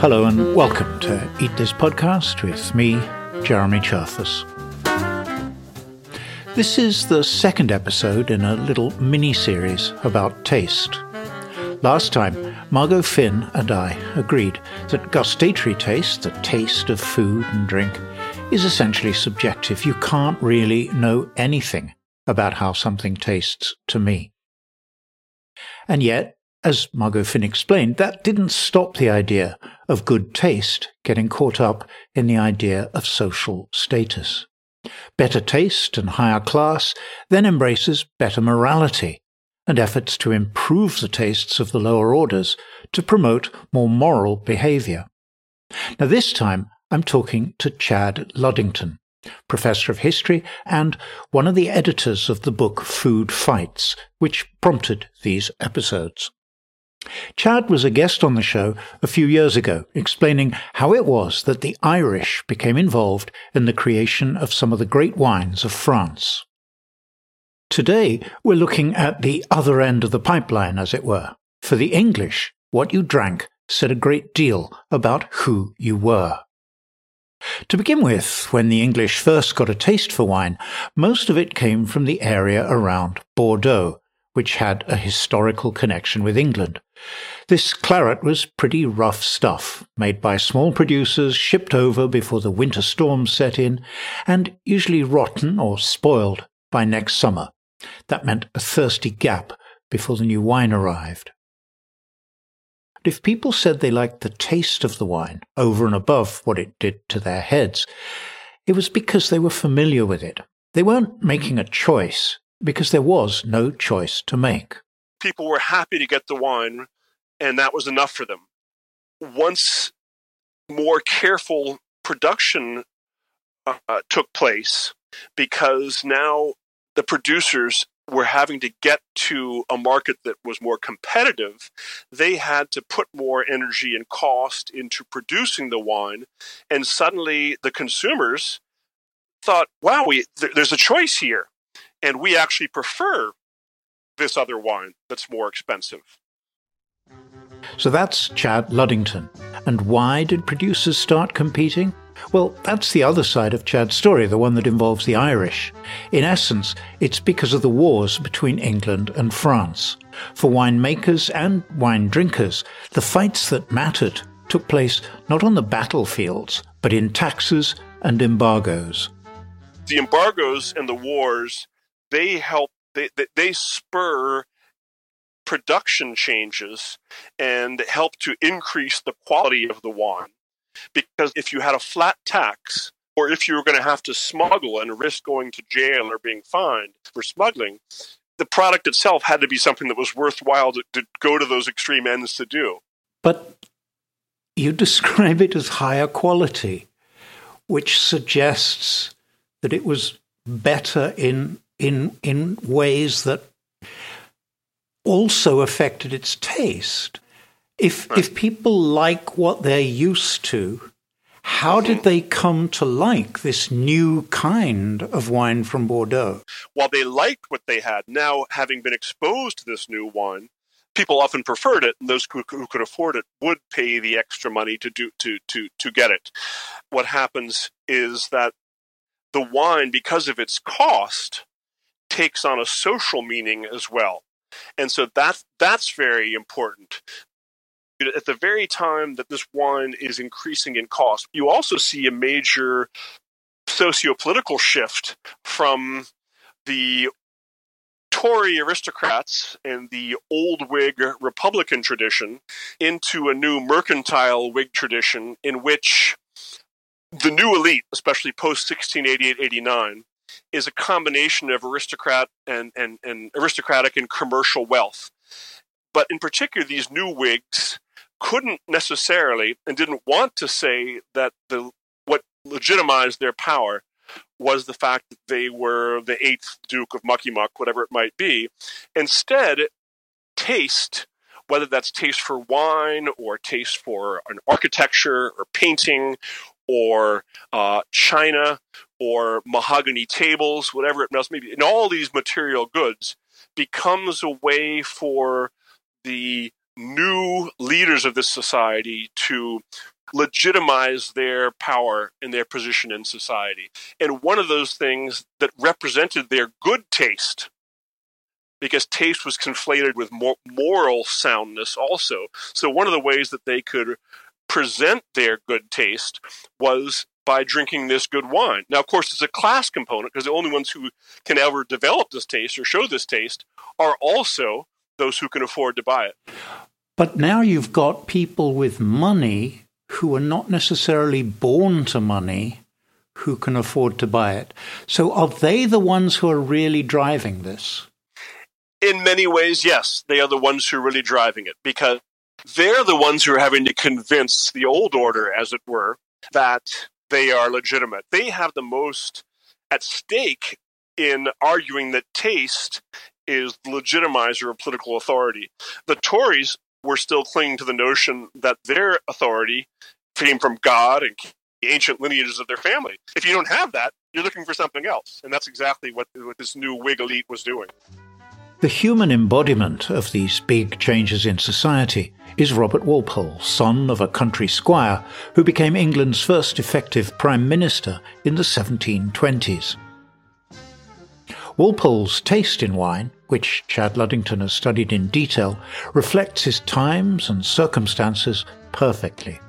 Hello and welcome to Eat This Podcast with me, Jeremy Cherfas. This is the second episode in a little mini series about taste. Last time, Margot Finn and I agreed that gustatory taste, the taste of food and drink, is essentially subjective. You can't really know anything about how something tastes to me. And yet, as Margot Finn explained, that didn't stop the idea of good taste getting caught up in the idea of social status. Better taste and higher class then embraces better morality and efforts to improve the tastes of the lower orders to promote more moral behavior. Now, this time I'm talking to Chad Ludington, professor of history and one of the editors of the book Food Fights, which prompted these episodes. Chad was a guest on the show a few years ago, explaining how it was that the Irish became involved in the creation of some of the great wines of France. Today, we're looking at the other end of the pipeline, as it were. For the English, what you drank said a great deal about who you were. To begin with, when the English first got a taste for wine, most of it came from the area around Bordeaux, which had a historical connection with England. This claret was pretty rough stuff, made by small producers, shipped over before the winter storms set in, and usually rotten or spoiled by next summer. That meant a thirsty gap before the new wine arrived. If people said they liked the taste of the wine over and above what it did to their heads, it was because they were familiar with it. They weren't making a choice because there was no choice to make. People were happy to get the wine, and that was enough for them. Once more careful production uh, took place, because now the producers were having to get to a market that was more competitive, they had to put more energy and cost into producing the wine. And suddenly the consumers thought, wow, we, th- there's a choice here. And we actually prefer this other wine that's more expensive. So that's Chad Ludington. And why did producers start competing? Well, that's the other side of Chad's story, the one that involves the Irish. In essence, it's because of the wars between England and France. For winemakers and wine drinkers, the fights that mattered took place not on the battlefields, but in taxes and embargoes. The embargoes and the wars, they help, they, they, spur production changes and help to increase the quality of the wine. Because if you had a flat tax, or if you were going to have to smuggle and risk going to jail or being fined for smuggling, the product itself had to be something that was worthwhile to, to go to those extreme ends to do. But you describe it as higher quality, which suggests that it was better in in in ways that also affected its taste. If right. if people like what they're used to, how did hmm. they come to like this new kind of wine from Bordeaux? While they liked what they had, now having been exposed to this new wine, people often preferred it, and those who, who could afford it would pay the extra money to do to to to get it. What happens is that the wine, because of its cost, takes on a social meaning as well. And so that's that's very important at the very time that this wine is increasing in cost, you also see a major socio-political shift from the Tory aristocrats and the old Whig Republican tradition into a new mercantile Whig tradition in which the new elite, especially post 1688 89, is a combination of aristocrat and, and, and aristocratic and commercial wealth. But in particular, these new Whigs couldn't necessarily and didn't want to say that the what legitimized their power was the fact that they were the eighth Duke of Muckymuck, whatever it might be. Instead, taste, whether that's taste for wine or taste for an architecture or painting or uh, china or mahogany tables, whatever it may be, and all these material goods becomes a way for the new leaders of this society to legitimize their power and their position in society. And one of those things that represented their good taste, because taste was conflated with moral soundness also. So one of the ways that they could present their good taste was by drinking this good wine. Now, of course, it's a class component because the only ones who can ever develop this taste or show this taste are also those who can afford to buy it. But now you've got people with money who are not necessarily born to money who can afford to buy it. So are they the ones who are really driving this? In many ways, yes. They are the ones who are really driving it because they're the ones who are having to convince the old order, as it were, that they are legitimate. They have the most at stake in arguing that taste is the legitimizer of political authority. The Tories were still clinging to the notion that their authority came from God and the ancient lineages of their family. If you don't have that, you're looking for something else. And that's exactly what, what this new Whig elite was doing. The human embodiment of these big changes in society is Robert Walpole, son of a country squire who became England's first effective Prime Minister in the 1720s. Walpole's taste in wine, which Chad Ludington has studied in detail, reflects his times and circumstances perfectly.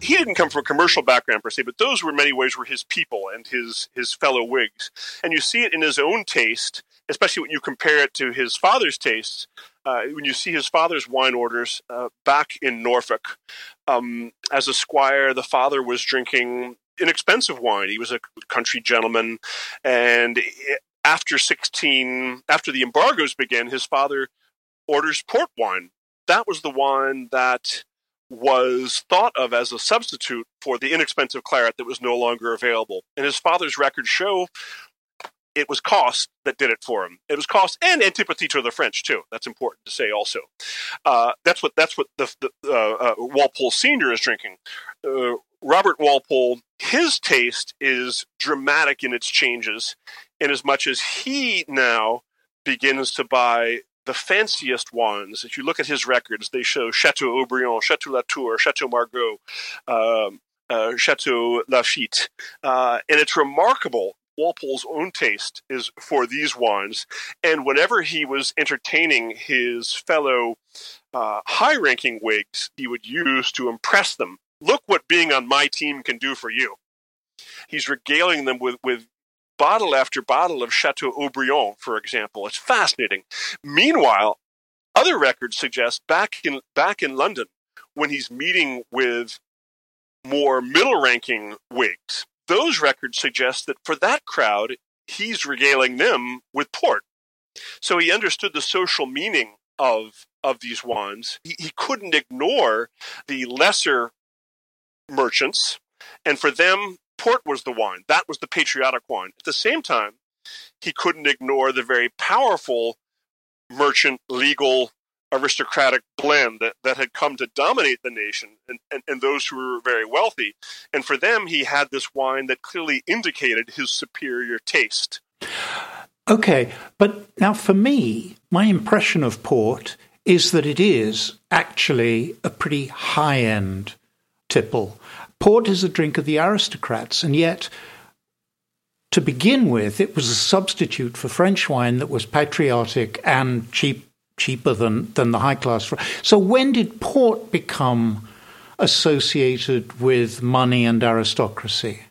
He didn't come from a commercial background per se, but those were in many ways were his people and his his fellow Whigs. And you see it in his own taste, especially when you compare it to his father's tastes. Uh, when you see his father's wine orders uh, back in Norfolk, um, as a squire, the father was drinking inexpensive wine. He was a country gentleman, and after 16 after the embargoes began his father orders port wine that was the wine that was thought of as a substitute for the inexpensive claret that was no longer available and his father's records show it was cost that did it for him. It was cost and antipathy to the French too. That's important to say also. Uh, that's what that's what the, the uh, uh, Walpole Senior is drinking. Uh, Robert Walpole, his taste is dramatic in its changes, in as much as he now begins to buy the fanciest wines. If you look at his records, they show Chateau Haut-Brion, Chateau Latour, Chateau Margaux, um, uh, Chateau Lafite. Uh, and it's remarkable Walpole's own taste is for these wines. And whenever he was entertaining his fellow uh, high ranking Whigs, he would use to impress them. Look what being on my team can do for you. He's regaling them with, with bottle after bottle of Chateau Haut-Brion, for example. It's fascinating. Meanwhile, other records suggest back in back in London, when he's meeting with more middle ranking Whigs, those records suggest that for that crowd, he's regaling them with port. So he understood the social meaning of of these wands. He, he couldn't ignore the lesser merchants, and for them, port was the wine. That was the patriotic wine. At the same time, he couldn't ignore the very powerful merchant legal aristocratic blend that, that had come to dominate the nation and, and, and those who were very wealthy. And for them, he had this wine that clearly indicated his superior taste. Okay, but now for me, my impression of port is that it is actually a pretty high end tipple. Port is a drink of the aristocrats, and yet to begin with, it was a substitute for French wine that was patriotic and cheap cheaper than, than the high class. So when did port become associated with money and aristocracy?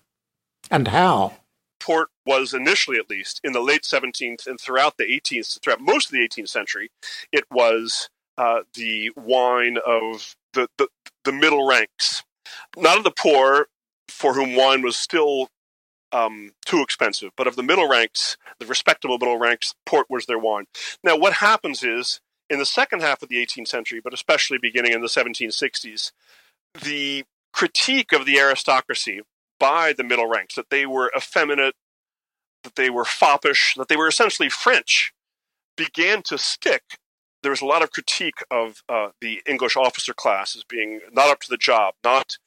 And how? Port was initially, at least, in the late 17th and throughout the 18th, throughout most of the 18th century, it was uh, the wine of the, the, the middle ranks. Not of the poor, for whom wine was still um, too expensive. But of the middle ranks, the respectable middle ranks, port was their wine. Now, what happens is in the second half of the 18th century, but especially beginning in the 1760s, the critique of the aristocracy by the middle ranks that they were effeminate, that they were foppish, that they were essentially French, began to stick. There was a lot of critique of uh, the English officer class as being not up to the job, not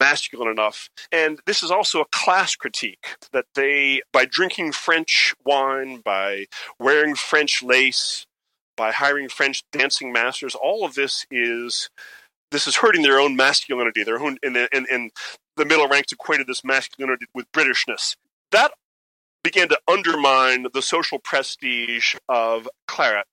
masculine enough. And this is also a class critique that they, by drinking French wine, by wearing French lace, by hiring French dancing masters, all of this is this is hurting their own masculinity. Their own, and, and, and the middle ranks equated this masculinity with Britishness. That began to undermine the social prestige of claret.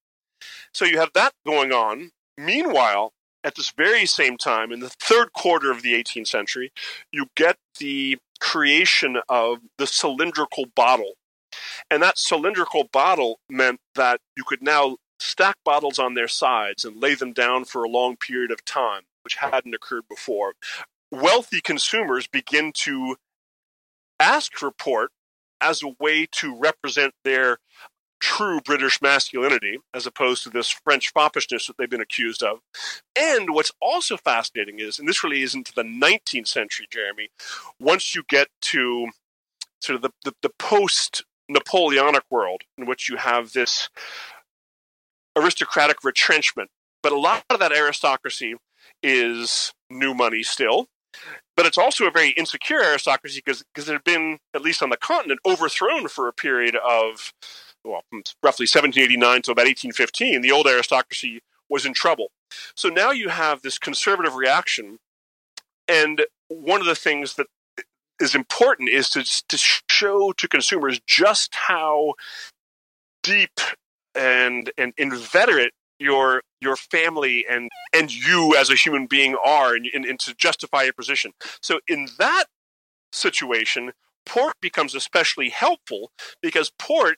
So you have that going on. Meanwhile, at this very same time, in the third quarter of the 18th century, you get the creation of the cylindrical bottle. And that cylindrical bottle meant that you could now stack bottles on their sides and lay them down for a long period of time, which hadn't occurred before. Wealthy consumers begin to ask for port as a way to represent their true British masculinity as opposed to this French foppishness that they've been accused of. And what's also fascinating is, and this really is into the 19th century, Jeremy, once you get to sort of the, the, the post Napoleonic world in which you have this aristocratic retrenchment, but a lot of that aristocracy is new money still. But it's also a very insecure aristocracy because because it had been, at least on the continent, overthrown for a period of well, roughly 1789 to about 1815, the old aristocracy was in trouble. So now you have this conservative reaction. And one of the things that is important is to, to show to consumers just how deep and, and inveterate your your family and and you as a human being are and, and, and to justify your position so in that situation port becomes especially helpful because port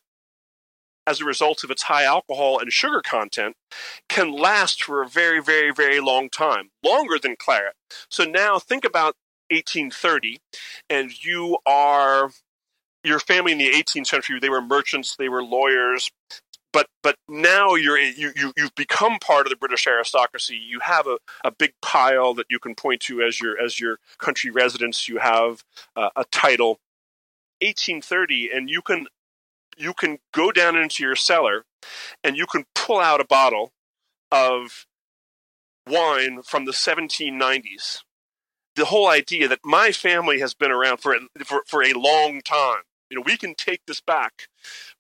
as a result of its high alcohol and sugar content, can last for a very, very, very long time, longer than claret. So now think about 1830, and you are your family in the 18th century. They were merchants, they were lawyers, but but now you're you, you you've become part of the British aristocracy. You have a, a big pile that you can point to as your as your country residence. You have uh, a title. 1830, and you can you can go down into your cellar and you can pull out a bottle of wine from the 1790s. The whole idea that my family has been around for, for, for a long time. You know, we can take this back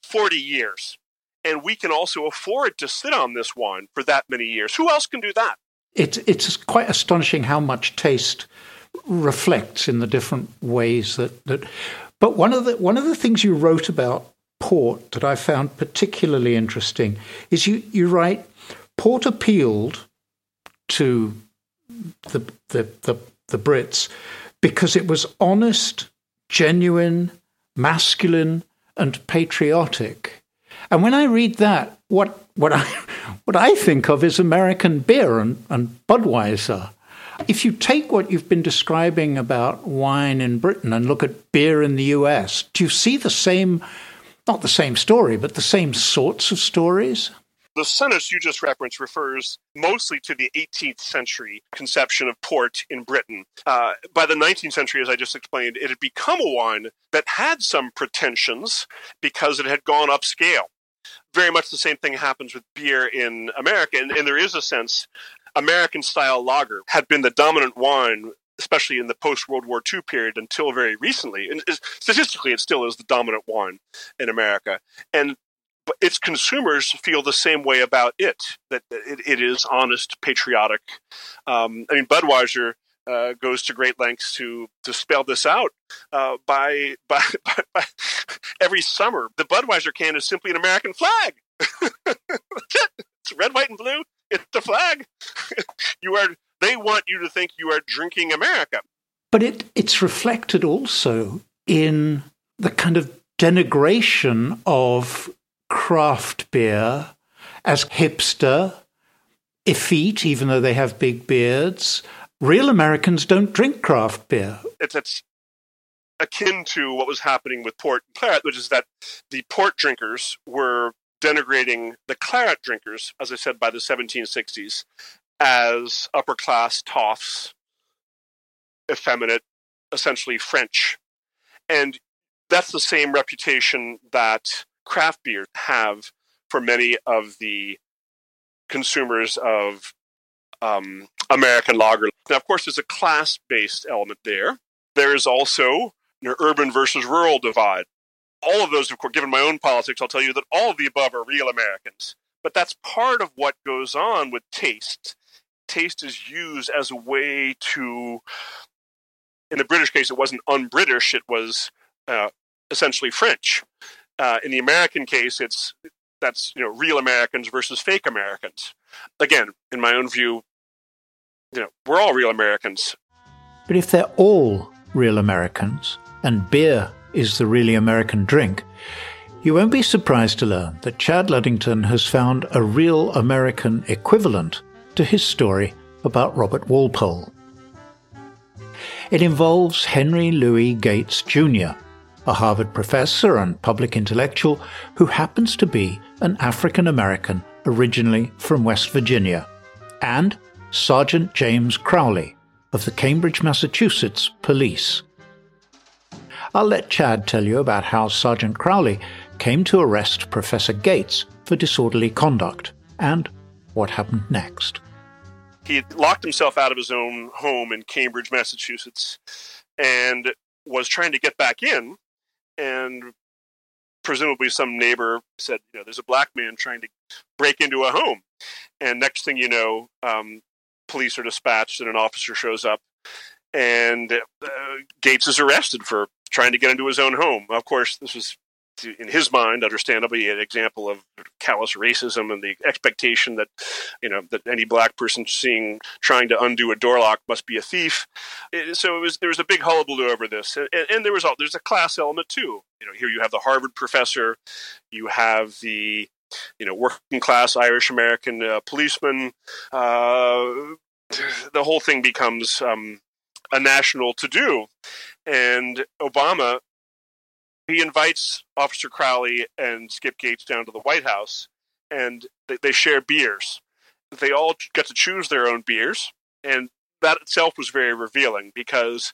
40 years and we can also afford to sit on this wine for that many years. Who else can do that? It's, it's quite astonishing how much taste reflects in the different ways that, that but one of the one of the things you wrote about port that I found particularly interesting is you, you write, Port appealed to the, the, the, the Brits because it was honest, genuine, masculine, and patriotic. And when I read that, what what I what I think of is American beer and, and Budweiser. If you take what you've been describing about wine in Britain and look at beer in the US, do you see the same not the same story, but the same sorts of stories? The sentence you just referenced refers mostly to the 18th century conception of port in Britain. Uh, by the 19th century, as I just explained, it had become a wine that had some pretensions because it had gone upscale. Very much the same thing happens with beer in America, and, and there is a sense American style lager had been the dominant wine especially in the post World War II period until very recently. And statistically, it still is the dominant wine in America. And its consumers feel the same way about it that it, it is honest, patriotic. Um, I mean, Budweiser uh, goes to great lengths to to spell this out uh, by, by, by, by every summer. The Budweiser can is simply an American flag. it's red, white, and blue. It's the flag. you are they want you to think you are drinking America. But it, it's reflected also in the kind of denigration of craft beer as hipster, effete, even though they have big beards. Real Americans don't drink craft beer. It's, akin to what was happening with port and claret, which is that the port drinkers were denigrating the claret drinkers, as I said, by the 1760s, as upper class toffs, effeminate, essentially French. And that's the same reputation that craft beer have for many of the consumers of um, American lager. Now, of course, there's a class based element there. There is also an urban versus rural divide. All of those, of course, given my own politics, I'll tell you that all of the above are real Americans. But that's part of what goes on with taste. Taste is used as a way to, in the British case, it wasn't un British, it was uh, essentially French. Uh, in the American case, it's that's you know real Americans versus fake Americans. Again, in my own view, you know we're all real Americans. But if they're all real Americans and beer is the really American drink, you won't be surprised to learn that Chad Ludington has found a real American equivalent to his story about Robert Walpole. It involves Henry Louis Gates Jr., a Harvard professor and public intellectual who happens to be an African American originally from West Virginia, and Sergeant James Crowley of the Cambridge, Massachusetts Police. I'll let Chad tell you about how Sergeant Crowley came to arrest Professor Gates for disorderly conduct and what happened next. He locked himself out of his own home in Cambridge, Massachusetts, and was trying to get back in and presumably some neighbor said, you know, there's a black man trying to break into a home. And next thing you know, um, police are dispatched and an officer shows up and uh, Gates is arrested for trying to get into his own home. Of course, this was in his mind, understandably, an example of callous racism and the expectation that, you know, that any black person seeing trying to undo a door lock must be a thief. It, so it was there was a big hullabaloo over this, and, and there was all there's a class element too. You know, here you have the Harvard professor, you have the you know working class Irish American uh, policeman. Uh, the whole thing becomes um, a national to do, and Obama he invites Officer Crowley and Skip Gates down to the White House, and they, they share beers. They all get to choose their own beers, and that itself was very revealing because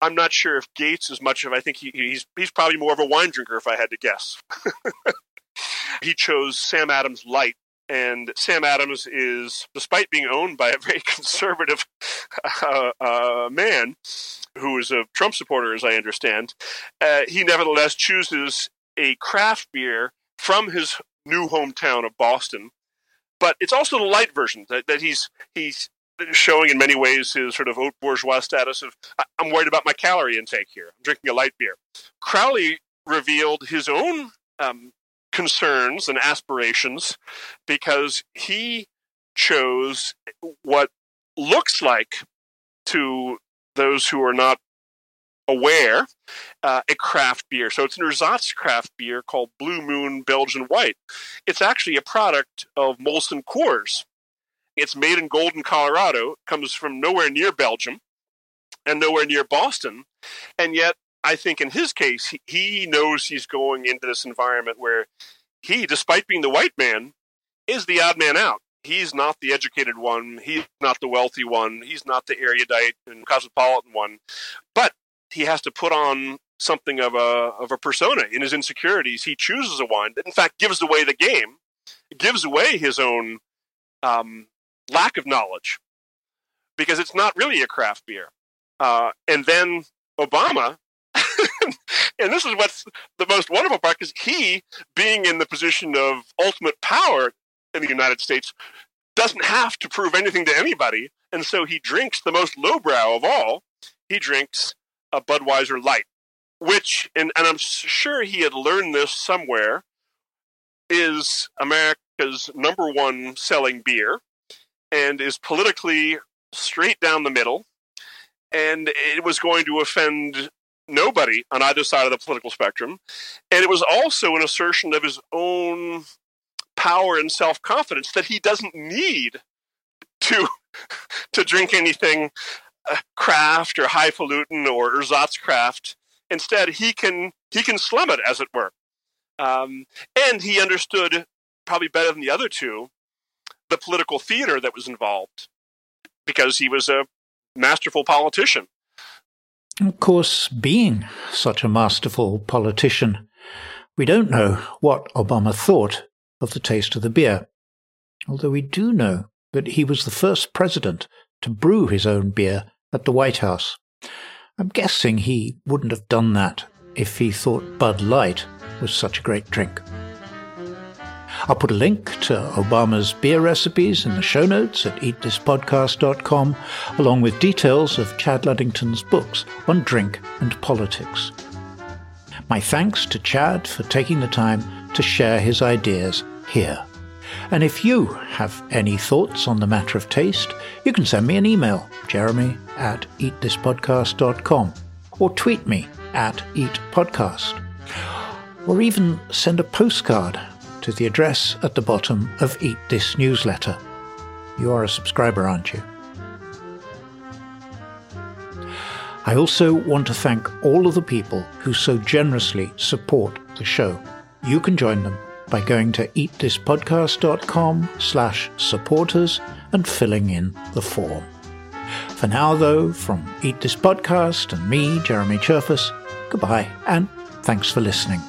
I'm not sure if Gates is much of. I think he, he's he's probably more of a wine drinker, if I had to guess. he chose Sam Adams Light and Sam Adams is, despite being owned by a very conservative uh, uh, man who is a Trump supporter, as I understand, uh, he nevertheless chooses a craft beer from his new hometown of Boston. But it's also the light version that, that he's he's showing in many ways his sort of haute bourgeois status of I'm worried about my calorie intake here. I'm drinking a light beer. Crowley revealed his own um, concerns and aspirations because he chose what looks like to those who are not aware uh, a craft beer. So it's an ersatz craft beer called Blue Moon Belgian White. It's actually a product of Molson Coors. It's made in Golden, Colorado, comes from nowhere near Belgium and nowhere near Boston. And yet I think in his case, he, knows he's going into this environment where he, despite being the white man, is the odd man out. He's not the educated one. He's not the wealthy one. He's not the erudite and cosmopolitan one. But he has to put on something of a of a persona in his insecurities. He chooses a wine that, in fact, gives away the game, gives away his own um, lack of knowledge, because it's not really a craft beer. Uh, and then Obama and this is what's the most wonderful part because he, being in the position of ultimate power in the United States, doesn't have to prove anything to anybody. And so he drinks the most lowbrow of all. He drinks a Budweiser Light, which, and, and I'm sure he had learned this somewhere, is America's number one selling beer and is politically straight down the middle. And it was going to offend nobody on either side of the political spectrum. And it was also an assertion of his own power and self confidence that he doesn't need to to drink anything uh, craft or highfalutin or ersatzcraft. Instead, he can he can slum it, as it were. Um, and he understood probably better than the other two the political theater that was involved because he was a masterful politician. Of course, being such a masterful politician, we don't know what Obama thought of the taste of the beer, although we do know that he was the first president to brew his own beer at the White House. I'm guessing he wouldn't have done that if he thought Bud Light was such a great drink. I'll put a link to Obama's beer recipes in the show notes at eatthispodcast.com, along with details of Chad Ludington's books on drink and politics. My thanks to Chad for taking the time to share his ideas here. And if you have any thoughts on the matter of taste, you can send me an email, jeremy at eatthispodcast.com, or tweet me at eatpodcast, or even send a postcard to the address at the bottom of Eat This newsletter. You are a subscriber, aren't you? I also want to thank all of the people who so generously support the show. You can join them by going to eatthispodcast.com slash supporters and filling in the form. For now, though, from Eat This Podcast and me, Jeremy Cherfas, goodbye and thanks for listening.